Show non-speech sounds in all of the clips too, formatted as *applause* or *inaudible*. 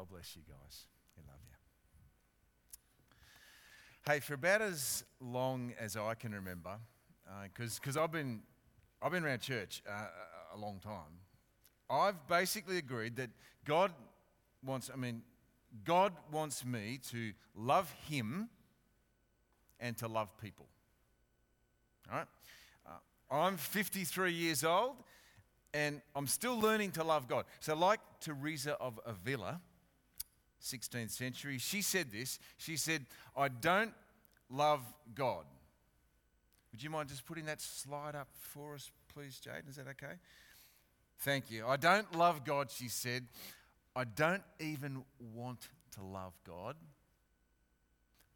God bless you guys. We love you. Hey, for about as long as I can remember, because uh, I've been I've been around church uh, a long time. I've basically agreed that God wants. I mean, God wants me to love Him and to love people. All right. Uh, I'm 53 years old, and I'm still learning to love God. So, like Teresa of Avila 16th century. She said this. She said, I don't love God. Would you mind just putting that slide up for us, please, Jade? Is that okay? Thank you. I don't love God, she said. I don't even want to love God,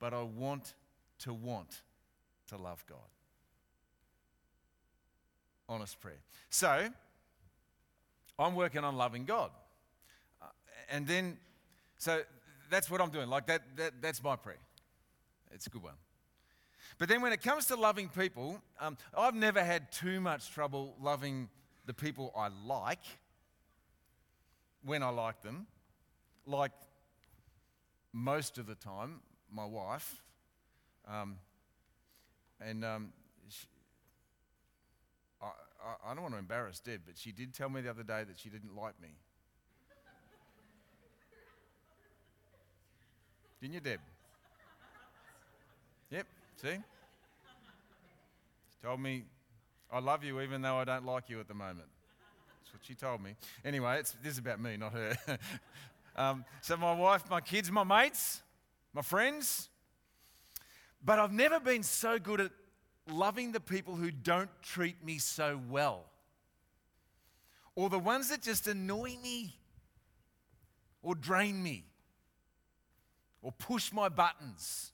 but I want to want to love God. Honest prayer. So, I'm working on loving God. Uh, and then so that's what I'm doing. Like that, that that's my prayer. It's a good one. But then when it comes to loving people, um, I've never had too much trouble loving the people I like when I like them. Like most of the time, my wife. Um, and um, she, I, I, I don't want to embarrass Deb, but she did tell me the other day that she didn't like me. Didn't you, Deb? Yep, see? She told me, I love you even though I don't like you at the moment. That's what she told me. Anyway, this is about me, not her. *laughs* um, so, my wife, my kids, my mates, my friends. But I've never been so good at loving the people who don't treat me so well, or the ones that just annoy me or drain me or push my buttons.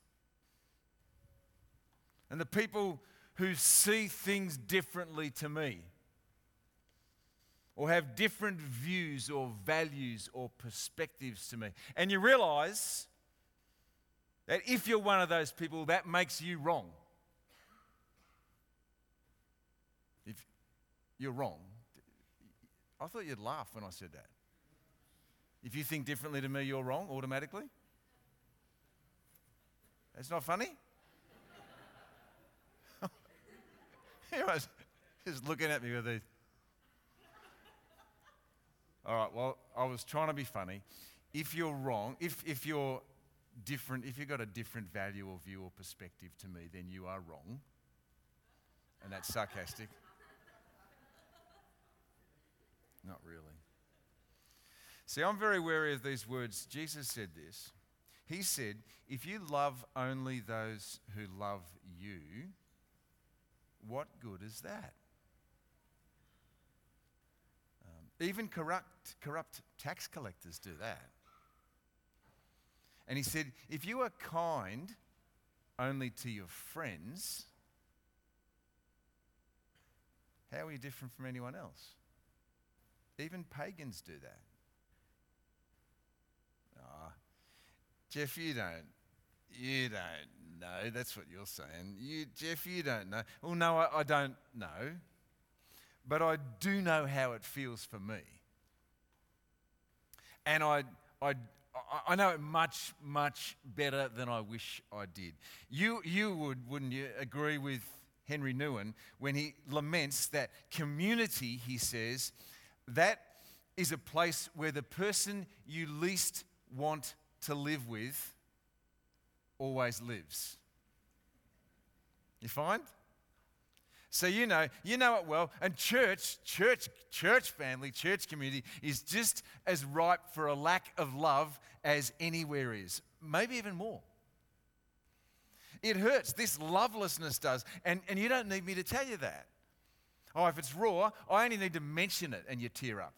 And the people who see things differently to me or have different views or values or perspectives to me. And you realize that if you're one of those people, that makes you wrong. If you're wrong, I thought you'd laugh when I said that. If you think differently to me, you're wrong automatically. It's not funny? *laughs* he was just looking at me with these. All right, well, I was trying to be funny. If you're wrong, if, if you're different, if you've got a different value or view or perspective to me, then you are wrong. And that's sarcastic. Not really. See, I'm very wary of these words. Jesus said this. He said, If you love only those who love you, what good is that? Um, even corrupt, corrupt tax collectors do that. And he said, If you are kind only to your friends, how are you different from anyone else? Even pagans do that. Jeff, you don't. You don't know. That's what you're saying. You, Jeff, you don't know. Well, no, I, I don't know. But I do know how it feels for me. And I, I, I know it much, much better than I wish I did. You, you would, wouldn't you, agree with Henry Nouwen when he laments that community, he says, that is a place where the person you least want to live with always lives. You find? So you know, you know it well. And church, church, church family, church community is just as ripe for a lack of love as anywhere is. Maybe even more. It hurts. This lovelessness does. And, and you don't need me to tell you that. Oh, if it's raw, I only need to mention it and you tear up.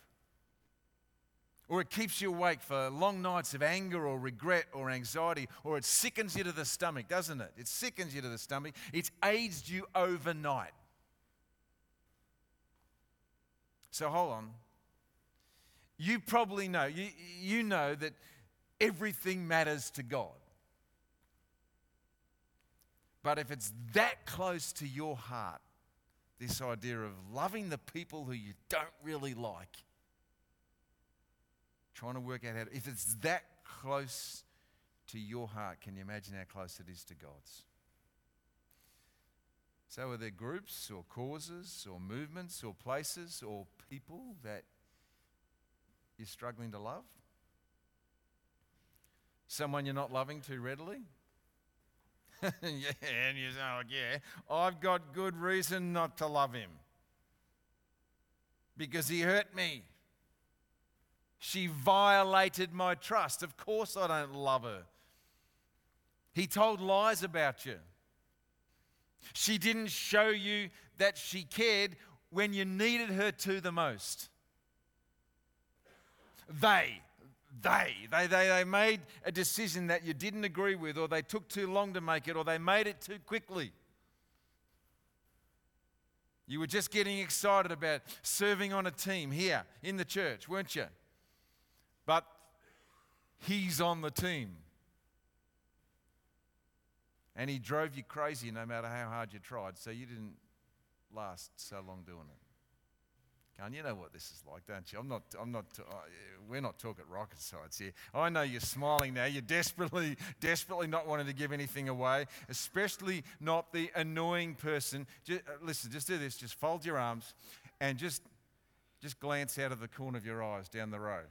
Or it keeps you awake for long nights of anger or regret or anxiety, or it sickens you to the stomach, doesn't it? It sickens you to the stomach. It's aged you overnight. So hold on. You probably know, you, you know that everything matters to God. But if it's that close to your heart, this idea of loving the people who you don't really like, trying to work out how to, if it's that close to your heart, can you imagine how close it is to God's? So, are there groups or causes or movements or places or people that you're struggling to love? Someone you're not loving too readily? *laughs* yeah, and you say, like, yeah, I've got good reason not to love him because he hurt me. She violated my trust. Of course, I don't love her. He told lies about you. She didn't show you that she cared when you needed her to the most. They, they, they, they, they made a decision that you didn't agree with, or they took too long to make it, or they made it too quickly. You were just getting excited about serving on a team here in the church, weren't you? But he's on the team. And he drove you crazy no matter how hard you tried, so you didn't last so long doing it. Can you know what this is like, don't you? I'm not, I'm not, uh, we're not talking rocket science here. I know you're smiling now. You're desperately, desperately not wanting to give anything away, especially not the annoying person. Just, uh, listen, just do this. Just fold your arms and just, just glance out of the corner of your eyes down the road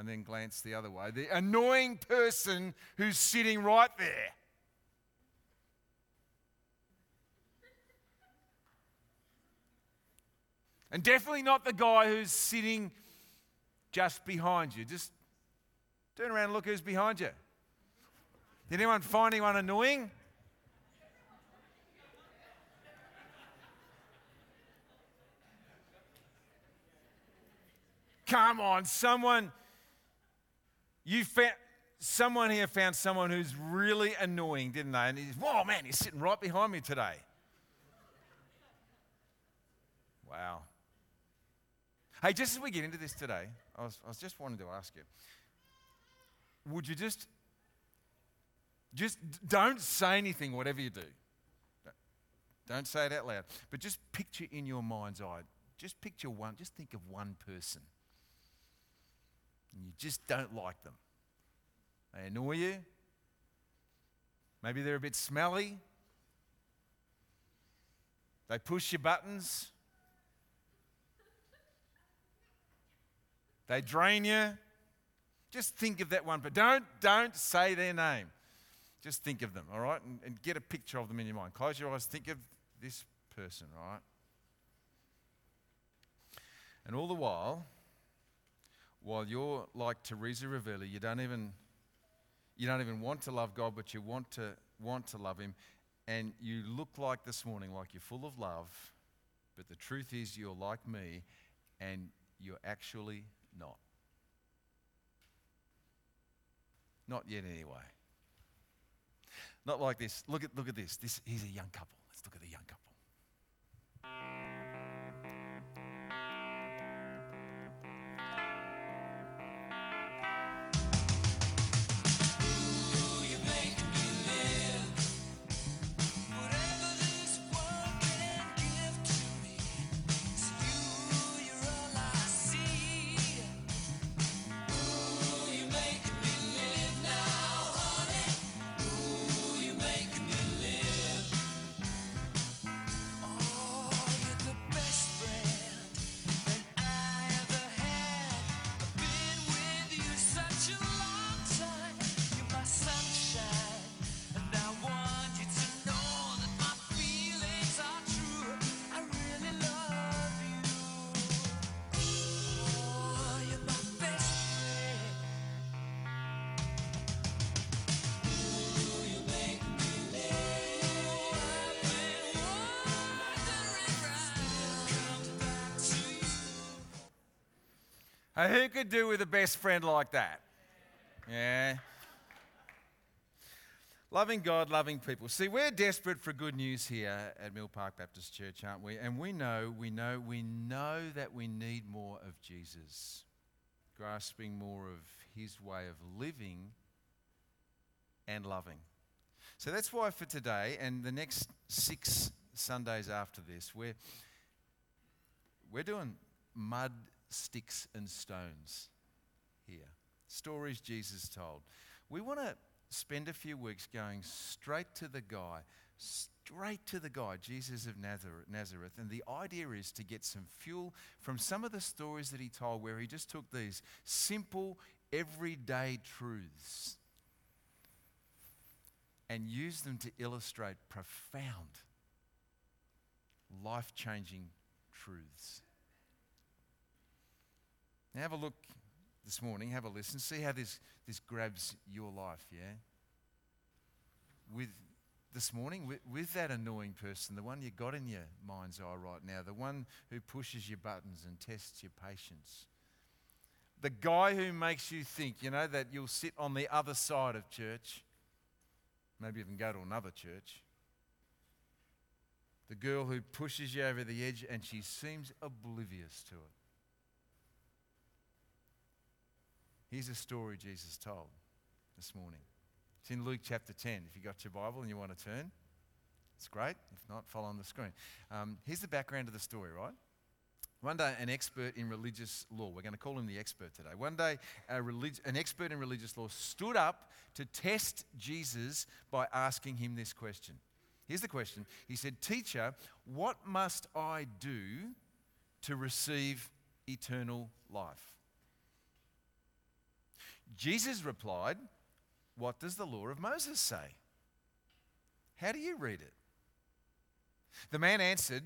and then glance the other way. The annoying person who's sitting right there. And definitely not the guy who's sitting just behind you. Just turn around and look who's behind you. Did anyone find anyone annoying? Come on, someone. You found someone here found someone who's really annoying, didn't they? And he's, whoa, man, he's sitting right behind me today. Wow. Hey, just as we get into this today, I was, I was just wanting to ask you would you just, just don't say anything, whatever you do. Don't say it out loud. But just picture in your mind's eye, just picture one, just think of one person. And you just don't like them. They annoy you. Maybe they're a bit smelly. They push your buttons. They drain you. Just think of that one, but don't, don't say their name. Just think of them, all right? And, and get a picture of them in your mind. Close your eyes, think of this person, right? And all the while, while you're like Teresa of Avila, you don't even you don't even want to love God, but you want to want to love Him, and you look like this morning like you're full of love, but the truth is you're like me, and you're actually not. Not yet, anyway. Not like this. Look at, look at this. this. Here's a young couple. Let's look at the young couple. Uh, who could do with a best friend like that? Yeah. Loving God, loving people. See, we're desperate for good news here at Mill Park Baptist Church, aren't we? And we know, we know, we know that we need more of Jesus, grasping more of his way of living and loving. So that's why for today and the next six Sundays after this, we're, we're doing mud sticks and stones here. Stories Jesus told. We want to spend a few weeks going straight to the guy, straight to the guy, Jesus of Nazareth. And the idea is to get some fuel from some of the stories that he told, where he just took these simple, everyday truths and used them to illustrate profound, life changing truths. Now, have a look this morning, have a listen, see how this, this grabs your life, yeah? With this morning, with, with that annoying person, the one you got in your mind's eye right now, the one who pushes your buttons and tests your patience, the guy who makes you think, you know, that you'll sit on the other side of church, maybe even go to another church. The girl who pushes you over the edge and she seems oblivious to it. Here's a story Jesus told this morning. It's in Luke chapter 10. If you've got your Bible and you want to turn, it's great. If not, follow on the screen. Um, here's the background of the story, right? One day, an expert in religious law, we're going to call him the expert today. One day, relig- an expert in religious law stood up to test Jesus by asking him this question. Here's the question He said, Teacher, what must I do to receive eternal life? Jesus replied, What does the law of Moses say? How do you read it? The man answered,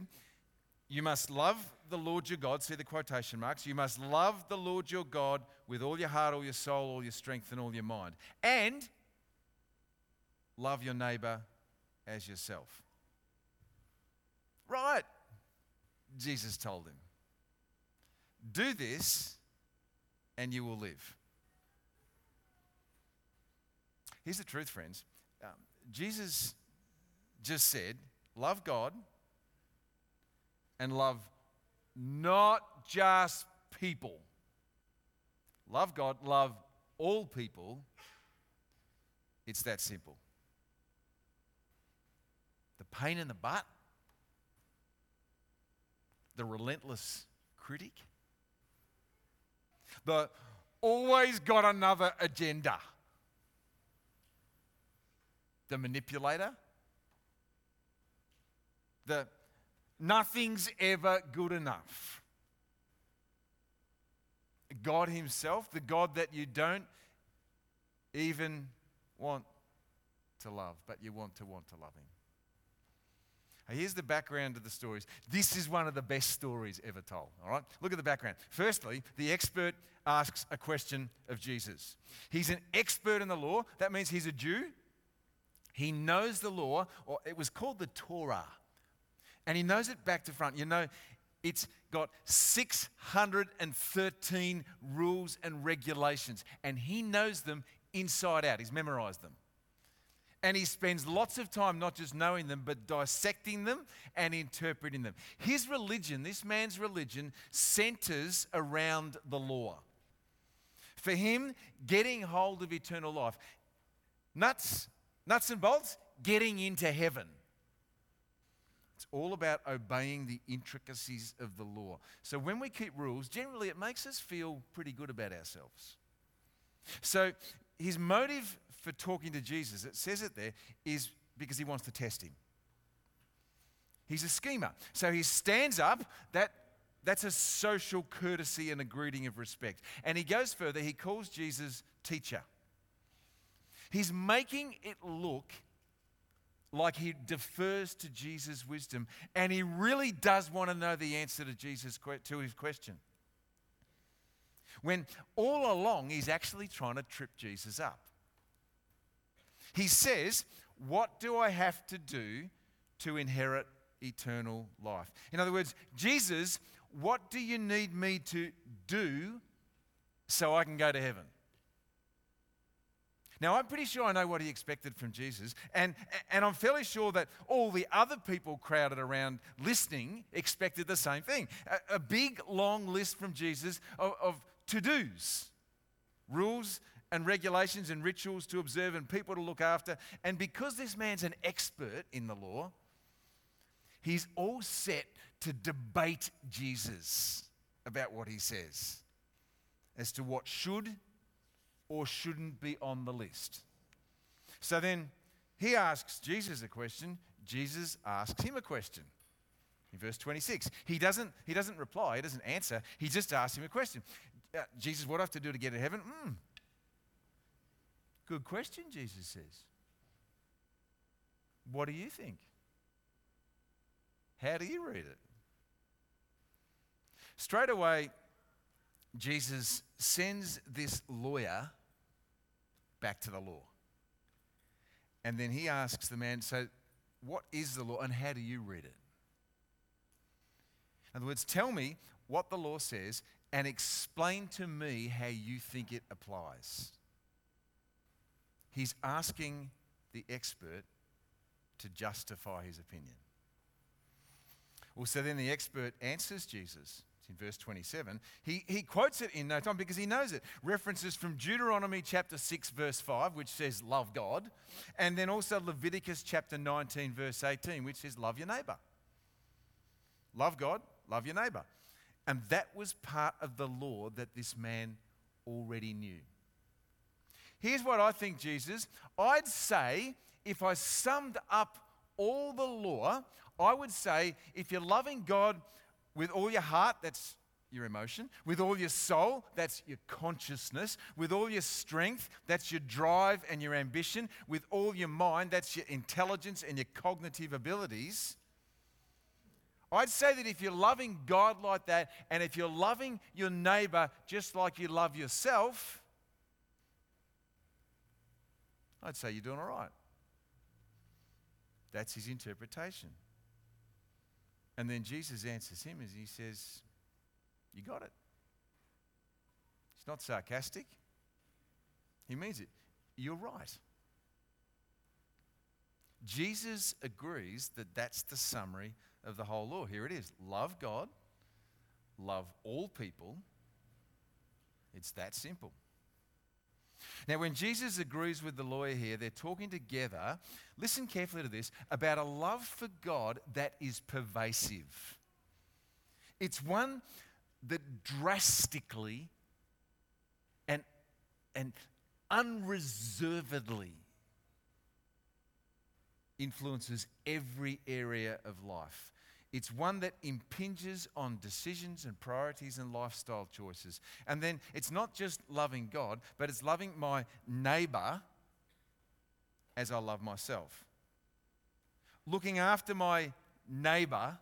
You must love the Lord your God, see the quotation marks. You must love the Lord your God with all your heart, all your soul, all your strength, and all your mind. And love your neighbor as yourself. Right, Jesus told him. Do this and you will live. Here's the truth, friends. Um, Jesus just said, Love God and love not just people. Love God, love all people. It's that simple. The pain in the butt, the relentless critic, the always got another agenda the manipulator, the nothing's ever good enough. God Himself, the God that you don't even want to love, but you want to want to love Him. Here's the background of the stories. This is one of the best stories ever told. All right? Look at the background. Firstly, the expert asks a question of Jesus. He's an expert in the law. That means he's a Jew. He knows the law, or it was called the Torah. And he knows it back to front. You know, it's got 613 rules and regulations, and he knows them inside out. He's memorized them. And he spends lots of time not just knowing them, but dissecting them and interpreting them. His religion, this man's religion, centers around the law. For him, getting hold of eternal life, nuts Nuts and bolts, getting into heaven. It's all about obeying the intricacies of the law. So when we keep rules, generally it makes us feel pretty good about ourselves. So his motive for talking to Jesus, it says it there, is because he wants to test him. He's a schemer. So he stands up, that, that's a social courtesy and a greeting of respect. And he goes further, he calls Jesus teacher. He's making it look like he defers to Jesus' wisdom, and he really does want to know the answer to Jesus to his question. When all along he's actually trying to trip Jesus up. He says, "What do I have to do to inherit eternal life?" In other words, Jesus, what do you need me to do so I can go to heaven? Now, I'm pretty sure I know what he expected from Jesus, and, and I'm fairly sure that all the other people crowded around listening expected the same thing a, a big, long list from Jesus of, of to dos, rules and regulations and rituals to observe and people to look after. And because this man's an expert in the law, he's all set to debate Jesus about what he says as to what should or shouldn't be on the list. So then he asks Jesus a question, Jesus asks him a question. In verse 26, he doesn't, he doesn't reply, he doesn't answer, he just asks him a question. Uh, Jesus, what do I have to do to get to heaven? Mm. Good question, Jesus says. What do you think? How do you read it? Straight away, Jesus sends this lawyer back to the law. And then he asks the man, So, what is the law and how do you read it? In other words, tell me what the law says and explain to me how you think it applies. He's asking the expert to justify his opinion. Well, so then the expert answers Jesus. It's in verse 27. He, he quotes it in no time because he knows it. References from Deuteronomy chapter 6, verse 5, which says, Love God. And then also Leviticus chapter 19, verse 18, which says, Love your neighbor. Love God, love your neighbor. And that was part of the law that this man already knew. Here's what I think, Jesus. I'd say if I summed up all the law, I would say if you're loving God with all your heart, that's your emotion. With all your soul, that's your consciousness. With all your strength, that's your drive and your ambition. With all your mind, that's your intelligence and your cognitive abilities. I'd say that if you're loving God like that, and if you're loving your neighbor just like you love yourself, I'd say you're doing all right. That's his interpretation. And then Jesus answers him as he says, You got it. He's not sarcastic, he means it. You're right. Jesus agrees that that's the summary of the whole law. Here it is love God, love all people. It's that simple. Now, when Jesus agrees with the lawyer here, they're talking together, listen carefully to this, about a love for God that is pervasive. It's one that drastically and, and unreservedly influences every area of life. It's one that impinges on decisions and priorities and lifestyle choices. And then it's not just loving God, but it's loving my neighbor as I love myself. Looking after my neighbor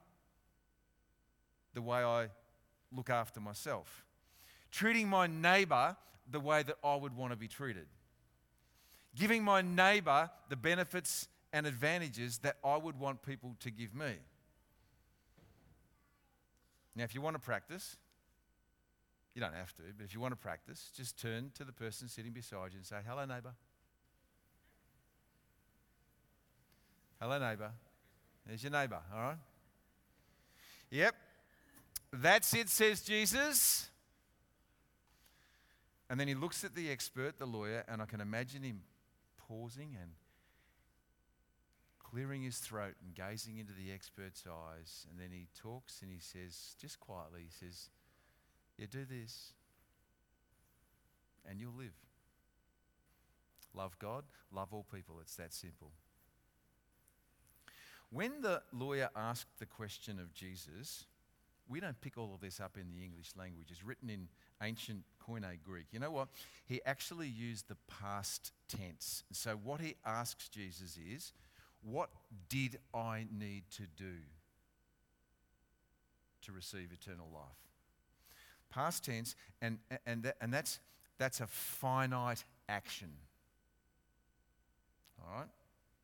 the way I look after myself. Treating my neighbor the way that I would want to be treated. Giving my neighbor the benefits and advantages that I would want people to give me. Now, if you want to practice, you don't have to, but if you want to practice, just turn to the person sitting beside you and say, Hello, neighbor. Hello, neighbor. There's your neighbor, all right? Yep. That's it, says Jesus. And then he looks at the expert, the lawyer, and I can imagine him pausing and clearing his throat and gazing into the expert's eyes. And then he talks and he says, just quietly, he says, Yeah, do this, and you'll live. Love God, love all people. It's that simple. When the lawyer asked the question of Jesus, we don't pick all of this up in the English language. It's written in ancient Koine Greek. You know what? He actually used the past tense. So, what he asks Jesus is, what did I need to do to receive eternal life? Past tense, and, and, that, and that's, that's a finite action. All right?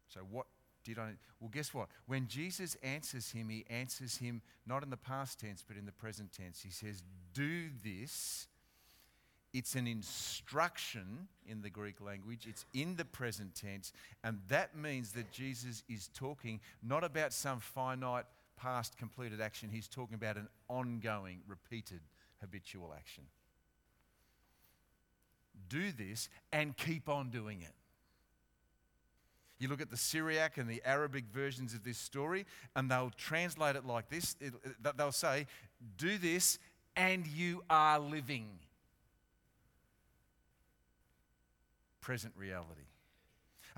So, what did I? Well, guess what? When Jesus answers him, he answers him not in the past tense, but in the present tense. He says, Do this it's an instruction in the Greek language, it's in the present tense, and that means that Jesus is talking not about some finite past completed action, he's talking about an ongoing, repeated, habitual action. Do this and keep on doing it. You look at the Syriac and the Arabic versions of this story, and they'll translate it like this they'll say, Do this and you are living. Present reality.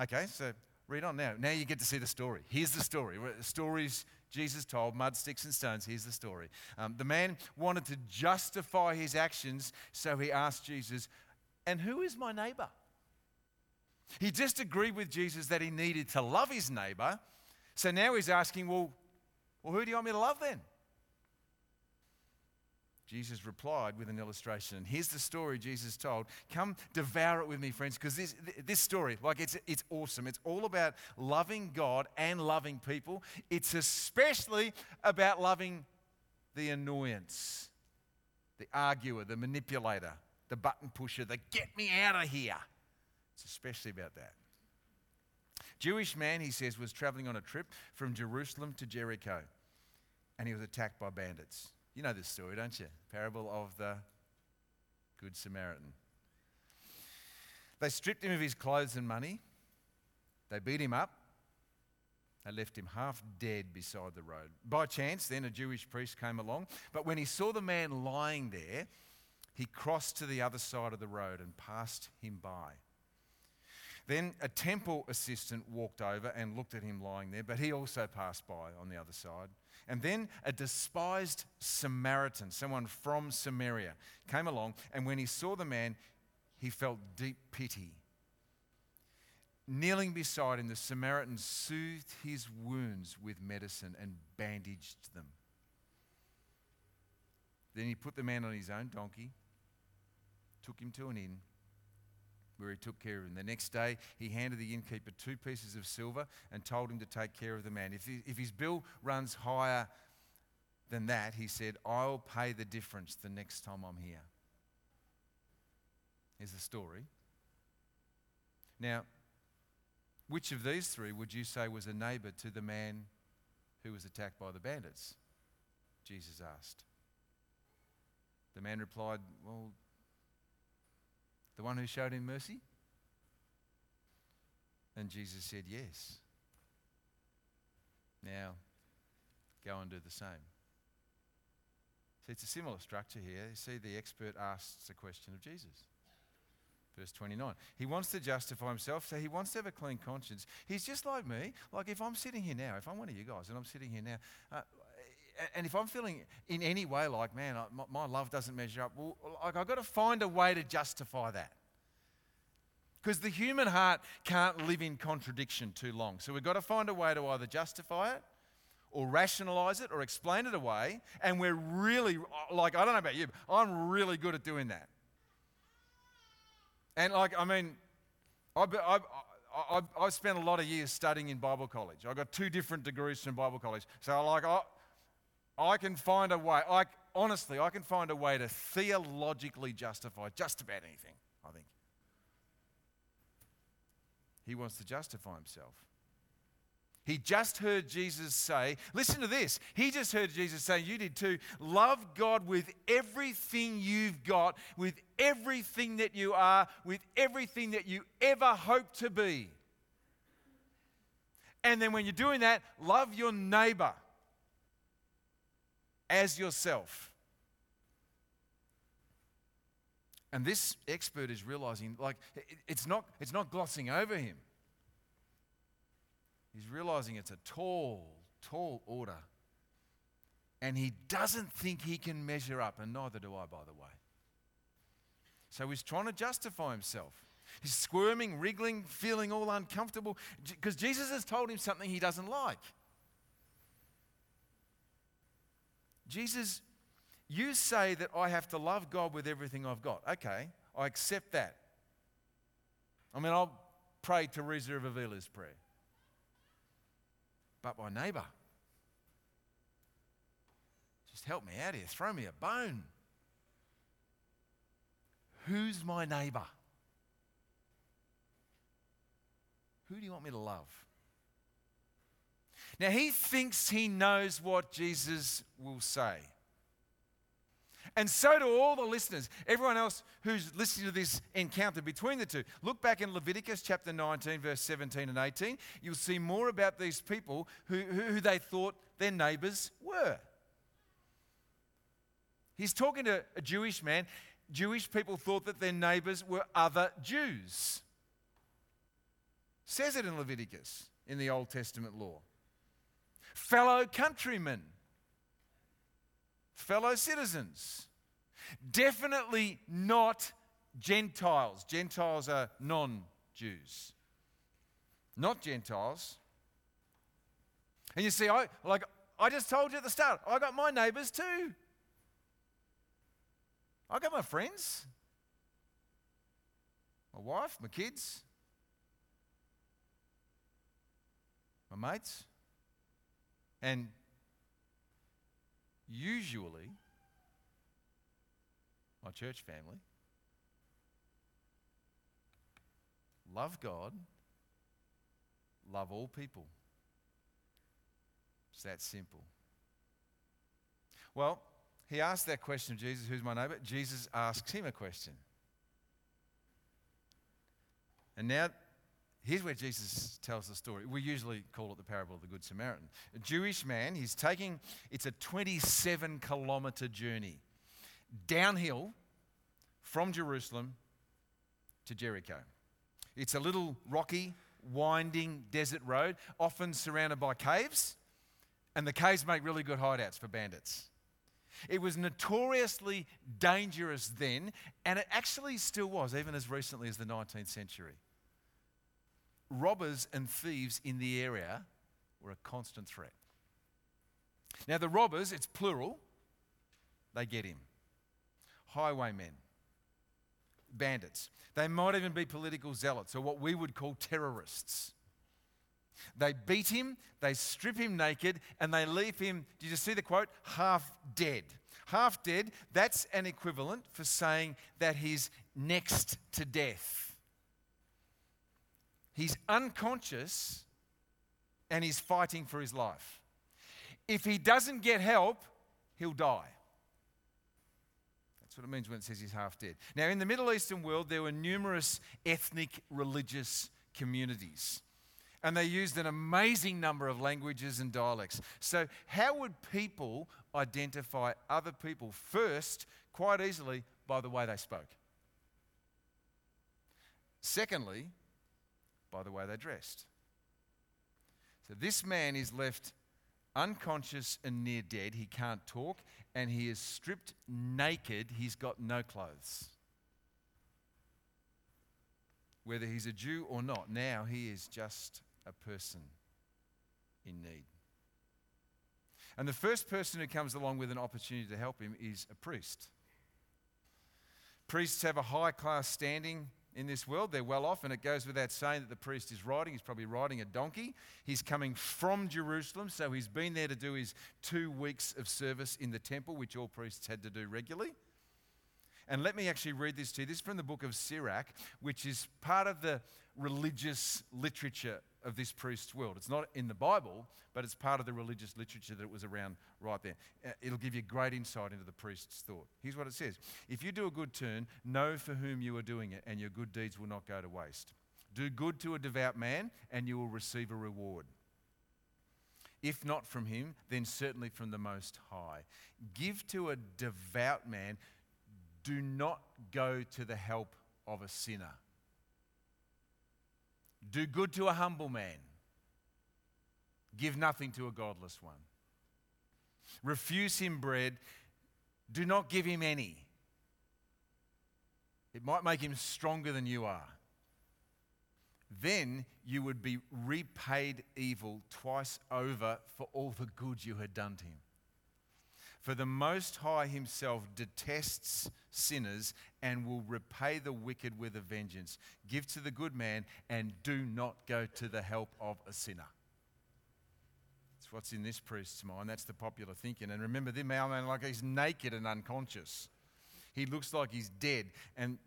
Okay, so read on now. Now you get to see the story. Here's the story. Stories Jesus told, mud, sticks, and stones. Here's the story. Um, the man wanted to justify his actions, so he asked Jesus, And who is my neighbor? He just agreed with Jesus that he needed to love his neighbor. So now he's asking, Well, well who do you want me to love then? Jesus replied with an illustration. And here's the story Jesus told. Come devour it with me, friends, because this, this story, like it's, it's awesome. It's all about loving God and loving people. It's especially about loving the annoyance, the arguer, the manipulator, the button pusher, the get me out of here. It's especially about that. Jewish man, he says, was traveling on a trip from Jerusalem to Jericho, and he was attacked by bandits. You know this story, don't you? Parable of the Good Samaritan. They stripped him of his clothes and money. They beat him up. They left him half dead beside the road. By chance, then a Jewish priest came along, but when he saw the man lying there, he crossed to the other side of the road and passed him by. Then a temple assistant walked over and looked at him lying there, but he also passed by on the other side. And then a despised Samaritan, someone from Samaria, came along, and when he saw the man, he felt deep pity. Kneeling beside him, the Samaritan soothed his wounds with medicine and bandaged them. Then he put the man on his own donkey, took him to an inn where he took care of him. The next day, he handed the innkeeper two pieces of silver and told him to take care of the man. If, he, if his bill runs higher than that, he said, I'll pay the difference the next time I'm here. Here's the story. Now, which of these three would you say was a neighbor to the man who was attacked by the bandits? Jesus asked. The man replied, Well, the one who showed him mercy? And Jesus said, Yes. Now, go and do the same. See, it's a similar structure here. You see, the expert asks a question of Jesus. Verse 29. He wants to justify himself, so he wants to have a clean conscience. He's just like me. Like if I'm sitting here now, if I'm one of you guys and I'm sitting here now, uh, and if I'm feeling in any way like, man, my, love doesn't measure up, well, like I've got to find a way to justify that. Because the human heart can't live in contradiction too long. So we've got to find a way to either justify it or rationalize it or explain it away. And we're really, like, I don't know about you, but I'm really good at doing that. And, like, I mean, I've, I've, I've, I've spent a lot of years studying in Bible college. I got two different degrees from Bible college. So, like, I, I can find a way, like, honestly, I can find a way to theologically justify just about anything, I think. He wants to justify himself. He just heard Jesus say, listen to this. He just heard Jesus say, you did too, love God with everything you've got, with everything that you are, with everything that you ever hope to be. And then when you're doing that, love your neighbor as yourself. And this expert is realizing, like, it's not, it's not glossing over him. He's realizing it's a tall, tall order. And he doesn't think he can measure up, and neither do I, by the way. So he's trying to justify himself. He's squirming, wriggling, feeling all uncomfortable because Jesus has told him something he doesn't like. Jesus, you say that I have to love God with everything I've got. Okay, I accept that. I mean, I'll pray Teresa of Avila's prayer but my neighbour. Just help me out here. Throw me a bone. Who's my neighbour? Who do you want me to love? Now, he thinks he knows what Jesus will say. And so do all the listeners, everyone else who's listening to this encounter between the two. Look back in Leviticus chapter 19, verse 17 and 18. You'll see more about these people who, who they thought their neighbors were. He's talking to a Jewish man. Jewish people thought that their neighbors were other Jews. Says it in Leviticus in the Old Testament law. Fellow countrymen, fellow citizens. Definitely not Gentiles. Gentiles are non Jews, not Gentiles. And you see, I like I just told you at the start, I got my neighbors too. I got my friends, my wife, my kids, my mates. And usually, my church family love God, love all people. It's that simple. Well, he asked that question of Jesus, who's my neighbor? Jesus asks him a question. And now, here's where Jesus tells the story. We usually call it the parable of the Good Samaritan. A Jewish man, he's taking, it's a 27 kilometer journey downhill from Jerusalem to Jericho. It's a little rocky, winding desert road, often surrounded by caves. And the caves make really good hideouts for bandits. It was notoriously dangerous then, and it actually still was, even as recently as the 19th century. Robbers and thieves in the area were a constant threat. Now, the robbers, it's plural, they get him. Highwaymen, bandits. They might even be political zealots, or what we would call terrorists. They beat him, they strip him naked, and they leave him, did you see the quote? Half dead. Half dead, that's an equivalent for saying that he's next to death. He's unconscious and he's fighting for his life. If he doesn't get help, he'll die. That's what it means when it says he's half dead. Now, in the Middle Eastern world, there were numerous ethnic religious communities and they used an amazing number of languages and dialects. So, how would people identify other people? First, quite easily, by the way they spoke. Secondly, by the way they dressed. So, this man is left unconscious and near dead. He can't talk, and he is stripped naked. He's got no clothes. Whether he's a Jew or not, now he is just a person in need. And the first person who comes along with an opportunity to help him is a priest. Priests have a high class standing in this world. They're well off, and it goes without saying that the priest is riding. He's probably riding a donkey. He's coming from Jerusalem, so he's been there to do his two weeks of service in the temple, which all priests had to do regularly. And let me actually read this to you. This is from the book of Sirach, which is part of the religious literature of this priest's world. It's not in the Bible, but it's part of the religious literature that was around right there. Uh, it'll give you great insight into the priest's thought. Here's what it says If you do a good turn, know for whom you are doing it, and your good deeds will not go to waste. Do good to a devout man, and you will receive a reward. If not from him, then certainly from the Most High. Give to a devout man, do not go to the help of a sinner. Do good to a humble man. Give nothing to a godless one. Refuse him bread. Do not give him any. It might make him stronger than you are. Then you would be repaid evil twice over for all the good you had done to him. For the Most High Himself detests sinners and will repay the wicked with a vengeance. Give to the good man and do not go to the help of a sinner. That's what's in this priest's mind. That's the popular thinking. And remember, the man like he's naked and unconscious. He looks like he's dead. And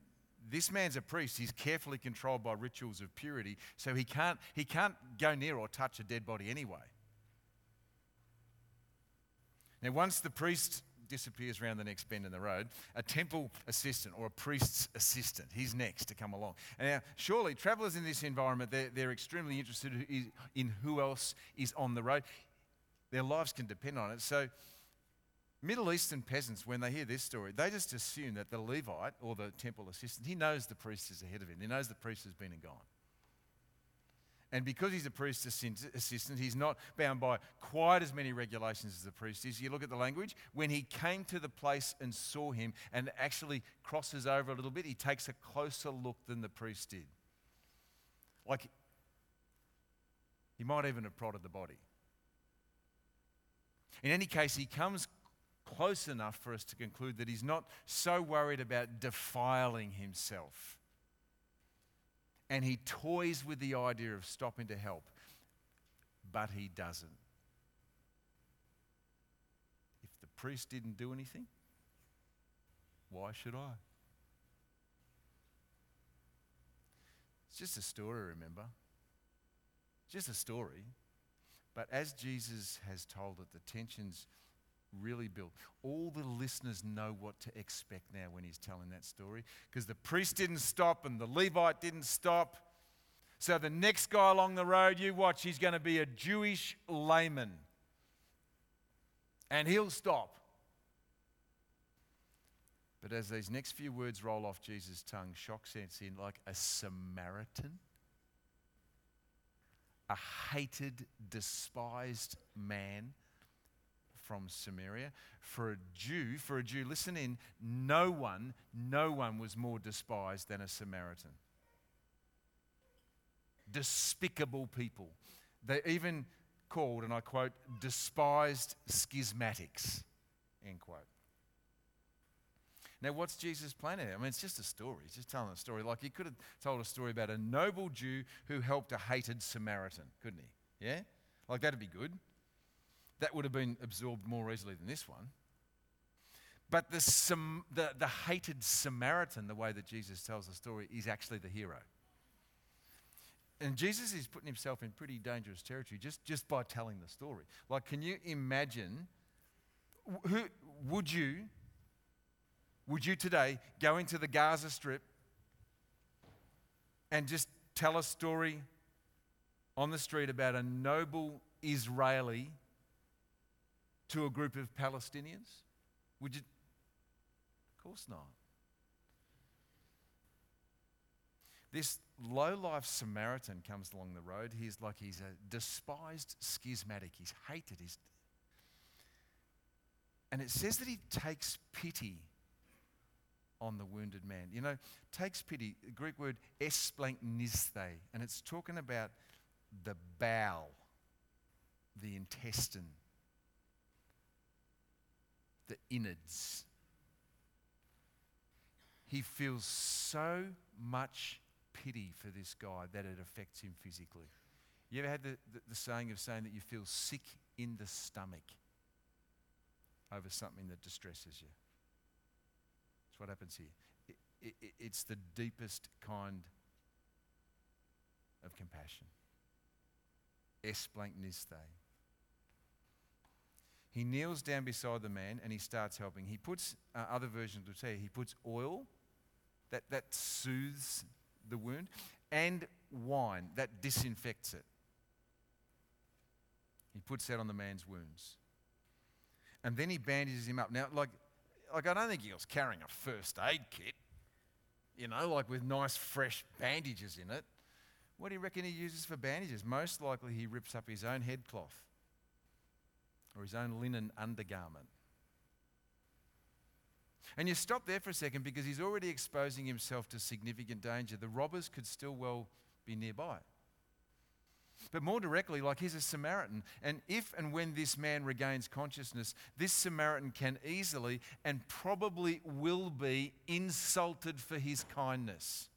this man's a priest. He's carefully controlled by rituals of purity, so he can't, he can't go near or touch a dead body anyway. Now, once the priest disappears around the next bend in the road, a temple assistant or a priest's assistant, he's next to come along. Now, surely, travelers in this environment, they're, they're extremely interested in who else is on the road. Their lives can depend on it. So, Middle Eastern peasants, when they hear this story, they just assume that the Levite or the temple assistant, he knows the priest is ahead of him. He knows the priest has been and gone. And because he's a priest's assistant, he's not bound by quite as many regulations as the priest is. You look at the language. When he came to the place and saw him and actually crosses over a little bit, he takes a closer look than the priest did. Like, he might even have prodded the body. In any case, he comes close enough for us to conclude that he's not so worried about defiling himself. And he toys with the idea of stopping to help, but he doesn't. If the priest didn't do anything, why should I? It's just a story, remember? Just a story. But as Jesus has told it, the tensions really built. All the listeners know what to expect now when he's telling that story because the priest didn't stop and the Levite didn't stop. So the next guy along the road, you watch, he's going to be a Jewish layman. And he'll stop. But as these next few words roll off Jesus' tongue, shock sets in like a Samaritan, a hated, despised man from Samaria. For a Jew, for a Jew, listen in, no one, no one was more despised than a Samaritan. Despicable people. They even called, and I quote, despised schismatics, end quote. Now, what's Jesus' plan here? I mean, it's just a story. He's just telling a story. Like he could have told a story about a noble Jew who helped a hated Samaritan, couldn't he? Yeah? Like that'd be good. That would have been absorbed more easily than this one. But the, the, the hated Samaritan, the way that Jesus tells the story, is actually the hero. And Jesus is putting himself in pretty dangerous territory just, just by telling the story. Like, can you imagine? Who, would you, would you today go into the Gaza Strip and just tell a story on the street about a noble Israeli to a group of Palestinians? Would you? Of course not. This low life Samaritan comes along the road. He's like he's a despised schismatic. He's hated. He's and it says that he takes pity on the wounded man. You know, takes pity, the Greek word esplanknisthe, and it's talking about the bowel, the intestine, the innards. He feels so much pity for this guy that it affects him physically. You ever had the, the, the, saying of saying that you feel sick in the stomach over something that distresses you? That's what happens here. It, it, it's the deepest kind of compassion. Esplanknisthe. He kneels down beside the man and he starts helping. He puts, uh, other versions will say, he puts oil that, that soothes the wound and wine that disinfects it. He puts that on the man's wounds. And then he bandages him up. Now, like, like I don't think he was carrying a first aid kit, you know, like with nice fresh bandages in it. What do you reckon he uses for bandages? Most likely he rips up his own headcloth or his own linen undergarment. And you stop there for a second because he's already exposing himself to significant danger. The robbers could still well be nearby. But more directly, like he's a Samaritan. And if and when this man regains consciousness, this Samaritan can easily and probably will be insulted for his kindness.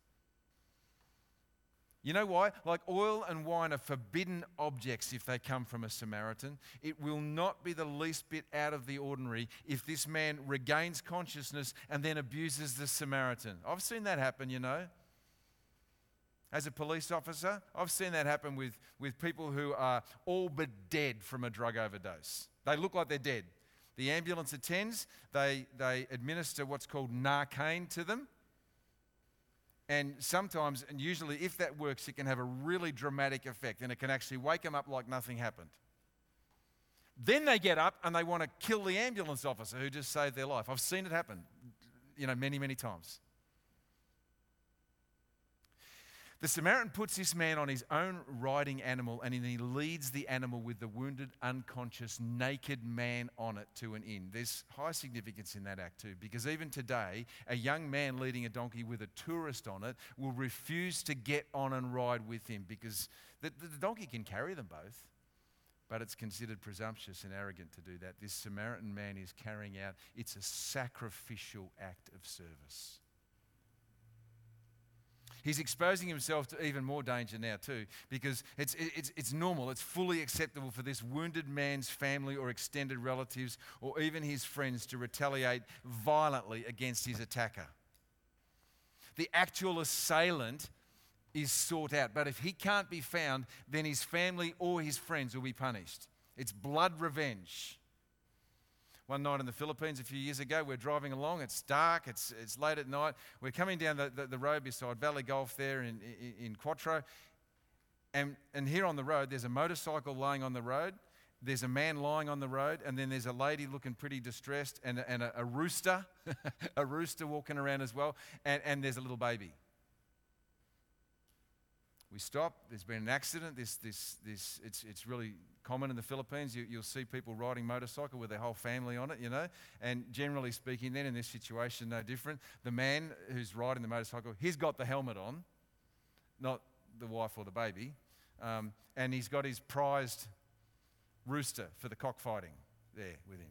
You know why? Like oil and wine are forbidden objects if they come from a Samaritan. It will not be the least bit out of the ordinary if this man regains consciousness and then abuses the Samaritan. I've seen that happen, you know. As a police officer, I've seen that happen with, with people who are all but dead from a drug overdose. They look like they're dead. The ambulance attends, they, they administer what's called Narcan to them and sometimes, and usually, if that works, it can have a really dramatic effect and it can actually wake them up like nothing happened. Then they get up and they want to kill the ambulance officer who just saved their life. I've seen it happen, you know, many, many times. The Samaritan puts this man on his own riding animal and he leads the animal with the wounded, unconscious, naked man on it to an inn. There's high significance in that act too, because even today, a young man leading a donkey with a tourist on it will refuse to get on and ride with him because the, the donkey can carry them both. But it's considered presumptuous and arrogant to do that. This Samaritan man is carrying out, it's a sacrificial act of service. He's exposing himself to even more danger now, too, because it's, it's, it's normal, it's fully acceptable for this wounded man's family or extended relatives or even his friends to retaliate violently against his attacker. The actual assailant is sought out, but if he can't be found, then his family or his friends will be punished. It's blood revenge one night in the Philippines a few years ago. We're driving along, it's dark, it's, it's late at night. We're coming down the, the, the road beside Valley Golf there in, in, in Quattro. And, and here on the road, there's a motorcycle lying on the road, there's a man lying on the road, and then there's a lady looking pretty distressed, and, and a, a rooster, *laughs* a rooster walking around as well, and, and there's a little baby. We stop. There's been an accident. This, this, this, it's, it's really common in the Philippines. You, will see people riding motorcycle with their whole family on it, you know. And generally speaking, then in this situation, no different. The man who's riding the motorcycle, he's got the helmet on, not the wife or the baby. Um, and he's got his prized rooster for the cockfighting there with him.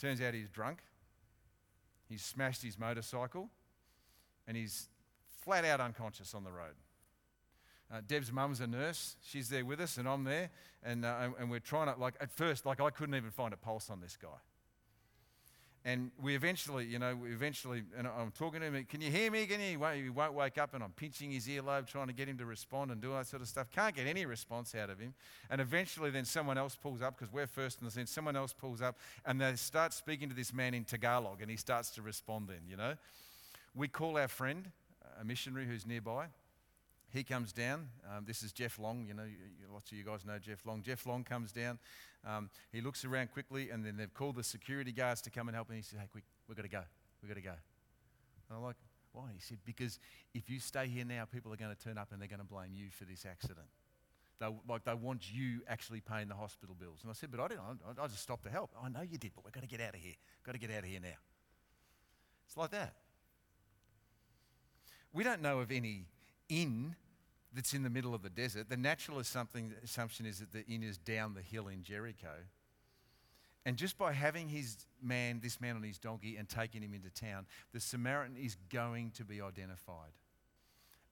Turns out he's drunk. He's smashed his motorcycle and he's flat out unconscious on the road. Uh, Deb's mum's a nurse. She's there with us, and I'm there. And, uh, and we're trying to, like, at first, like, I couldn't even find a pulse on this guy. And we eventually, you know, we eventually, and I'm talking to him, can you hear me? Can you? He won't wake up, and I'm pinching his earlobe, trying to get him to respond and do all that sort of stuff. Can't get any response out of him. And eventually, then someone else pulls up, because we're first in the scene, someone else pulls up, and they start speaking to this man in Tagalog, and he starts to respond then, you know. We call our friend, a missionary who's nearby, he comes down. Um, this is Jeff Long. You know, you, lots of you guys know Jeff Long. Jeff Long comes down. Um, he looks around quickly, and then they've called the security guards to come and help. And he says, "Hey, quick, we've got to go. We've got to go." And I'm like, "Why?" He said, "Because if you stay here now, people are going to turn up and they're going to blame you for this accident. They, like they want you actually paying the hospital bills." And I said, "But I didn't. I, I just stopped to help. I know you did, but we've got to get out of here. Got to get out of here now." It's like that. We don't know of any inn that's in the middle of the desert. The natural assumption is that the inn is down the hill in Jericho. And just by having his man, this man on his donkey, and taking him into town, the Samaritan is going to be identified.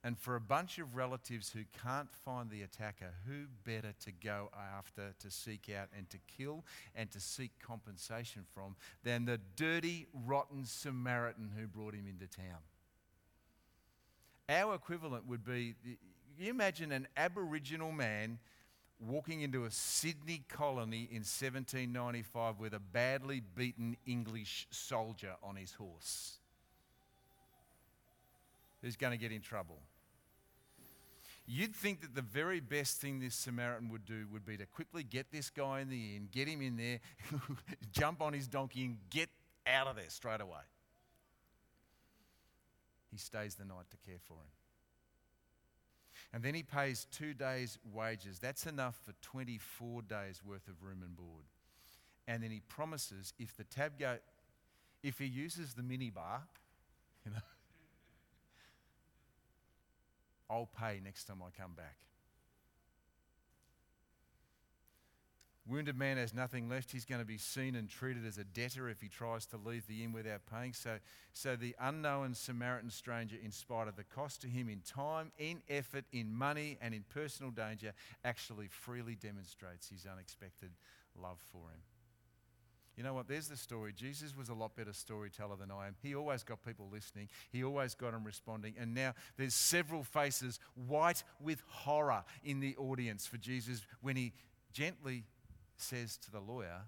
And for a bunch of relatives who can't find the attacker, who better to go after, to seek out, and to kill, and to seek compensation from than the dirty, rotten Samaritan who brought him into town? Our equivalent would be you imagine an Aboriginal man walking into a Sydney colony in 1795 with a badly beaten English soldier on his horse? Who's going to get in trouble? You'd think that the very best thing this Samaritan would do would be to quickly get this guy in the inn, get him in there, *laughs* jump on his donkey, and get out of there straight away. He stays the night to care for him. And then he pays two days' wages. That's enough for 24 days' worth of room and board. And then he promises if the tab go, if he uses the minibar, you know, *laughs* I'll pay next time I come back. Wounded man has nothing left. He's going to be seen and treated as a debtor if he tries to leave the inn without paying. So, so the unknown Samaritan stranger, in spite of the cost to him in time, in effort, in money, and in personal danger, actually freely demonstrates his unexpected love for him. You know what? There's the story. Jesus was a lot better storyteller than I am. He always got people listening, he always got them responding. And now there's several faces white with horror in the audience for Jesus when he gently says to the lawyer,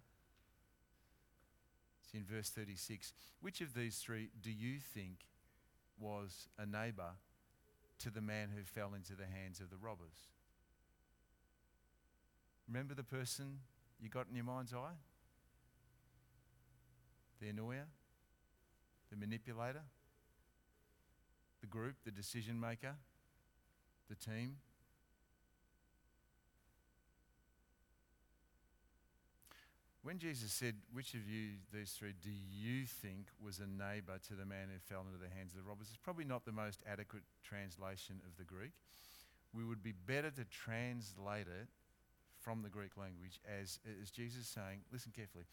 it's in verse 36, which of these three do you think was a neighbor to the man who fell into the hands of the robbers? Remember the person you got in your mind's eye? The annoyer? The manipulator? The group? The decision maker? the team. When Jesus said, Which of you, these three, do you think was a neighbor to the man who fell into the hands of the robbers? It's probably not the most adequate translation of the Greek. We would be better to translate it from the Greek language as, as Jesus saying, Listen carefully,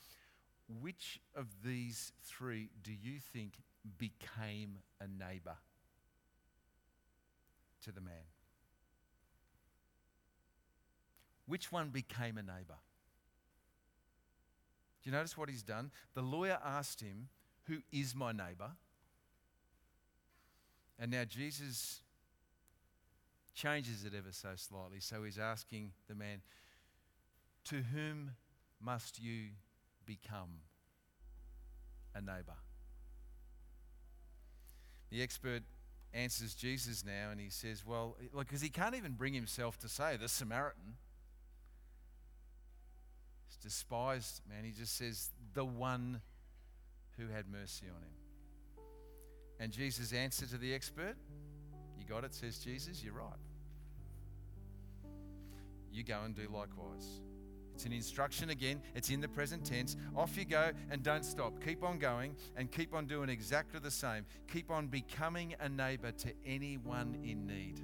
which of these three do you think became a neighbor to the man? Which one became a neighbor? Do you notice what he's done? The lawyer asked him, Who is my neighbor? And now Jesus changes it ever so slightly. So he's asking the man, To whom must you become a neighbor? The expert answers Jesus now and he says, Well, because he can't even bring himself to say, The Samaritan despised man. He just says, the one who had mercy on him. And Jesus' answer to the expert, you got it, says Jesus, you're right. You go and do likewise. It's an instruction again, it's in the present tense. Off you go and don't stop. Keep on going and keep on doing exactly the same. Keep on becoming a neighbor to anyone in need.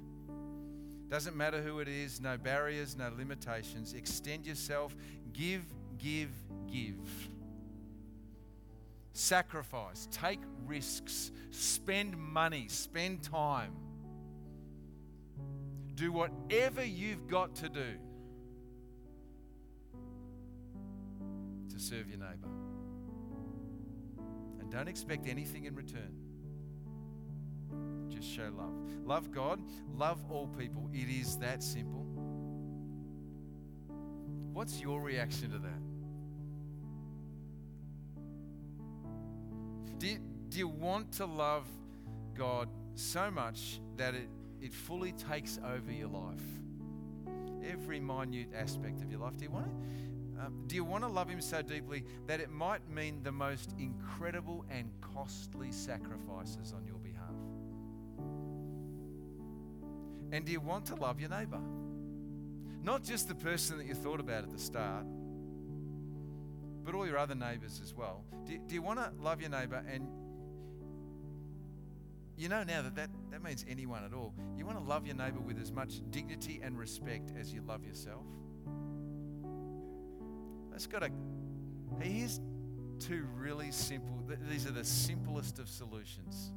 Doesn't matter who it is, no barriers, no limitations. Extend yourself, Give, give, give. Sacrifice, take risks, spend money, spend time. Do whatever you've got to do to serve your neighbor. And don't expect anything in return. Just show love. Love God, love all people. It is that simple. What's your reaction to that? Do you, do you want to love God so much that it, it fully takes over your life? Every minute aspect of your life. Do you want to? Um, do you want to love Him so deeply that it might mean the most incredible and costly sacrifices on your behalf? And do you want to love your neighbor? Not just the person that you thought about at the start, but all your other neighbors as well. Do, do you want to love your neighbor and you know now that, that that means anyone at all. You want to love your neighbor with as much dignity and respect as you love yourself. That's got to. Here's two really simple. These are the simplest of solutions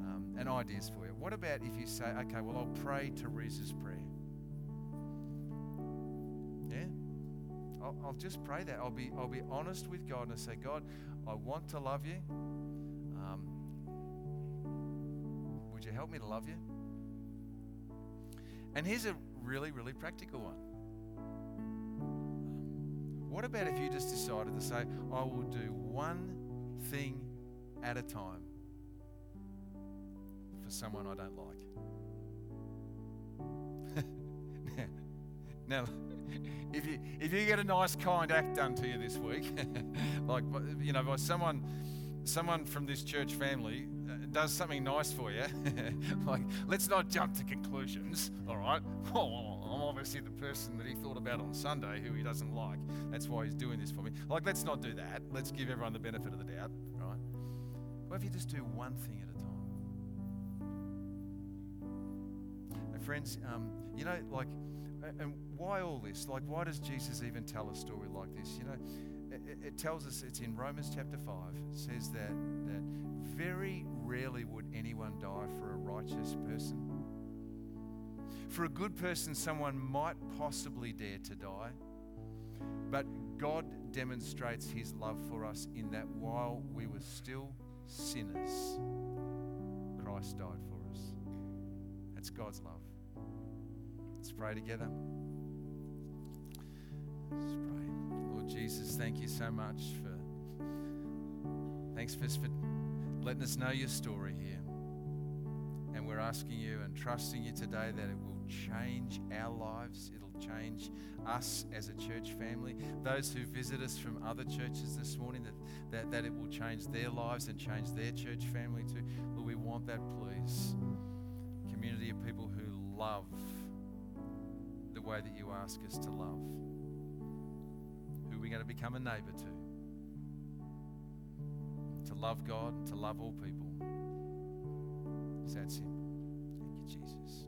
um, and ideas for you. What about if you say, okay, well, I'll pray Teresa's prayer. I'll, I'll just pray that. I'll be, I'll be honest with God and say, God, I want to love you. Um, would you help me to love you? And here's a really, really practical one. What about if you just decided to say, I will do one thing at a time for someone I don't like? Now, if you if you get a nice kind act done to you this week, *laughs* like you know by someone someone from this church family uh, does something nice for you, *laughs* like let's not jump to conclusions. All right, oh, I'm obviously the person that he thought about on Sunday who he doesn't like. That's why he's doing this for me. Like let's not do that. Let's give everyone the benefit of the doubt. Right? What if you just do one thing at a time? friends, um, you know, like and why all this? Like, why does Jesus even tell a story like this? You know, it, tells us it's in Romans chapter 5. It says that, that very rarely would anyone die for a righteous person. For a good person, someone might possibly dare to die. But God demonstrates his love for us in that while we were still sinners, Christ died for us. That's God's love. Let's pray together. Let's pray. Lord Jesus, thank you so much for thanks for, for letting us know your story here. And we're asking you and trusting you today that it will change our lives. It'll change us as a church family. Those who visit us from other churches this morning, that, that, that it will change their lives and change their church family too. Lord, we want that, please. Community of people who love the way that you ask us to love? Who are we going to become a neighbor to? To love God, to love all people. It's that simple. Thank you, Jesus.